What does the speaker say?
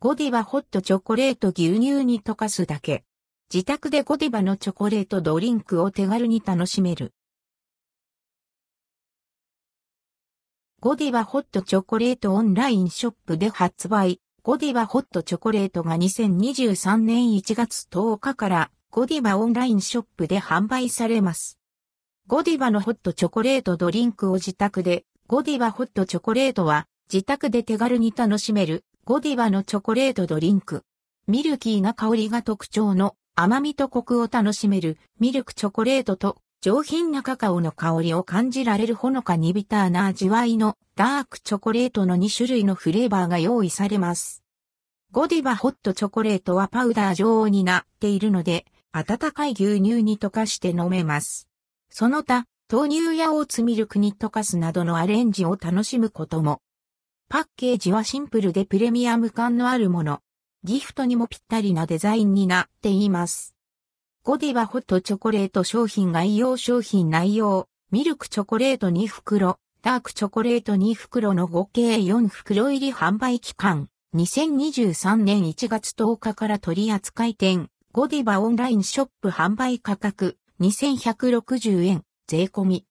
ゴディバホットチョコレート牛乳に溶かすだけ。自宅でゴディバのチョコレートドリンクを手軽に楽しめる。ゴディバホットチョコレートオンラインショップで発売。ゴディバホットチョコレートが2023年1月10日からゴディバオンラインショップで販売されます。ゴディバのホットチョコレートドリンクを自宅で、ゴディバホットチョコレートは自宅で手軽に楽しめるゴディバのチョコレートドリンク。ミルキーな香りが特徴の甘みとコクを楽しめるミルクチョコレートと上品なカカオの香りを感じられるほのかにビターな味わいのダークチョコレートの2種類のフレーバーが用意されます。ゴディバホットチョコレートはパウダー状になっているので、温かい牛乳に溶かして飲めます。その他、豆乳やオーツミルクに溶かすなどのアレンジを楽しむことも。パッケージはシンプルでプレミアム感のあるもの。ギフトにもぴったりなデザインになっています。ゴディバホットチョコレート商品概要商品内容、ミルクチョコレート2袋、ダークチョコレート2袋の合計4袋入り販売期間、2023年1月10日から取扱店、ゴディバオンラインショップ販売価格、2160円、税込み。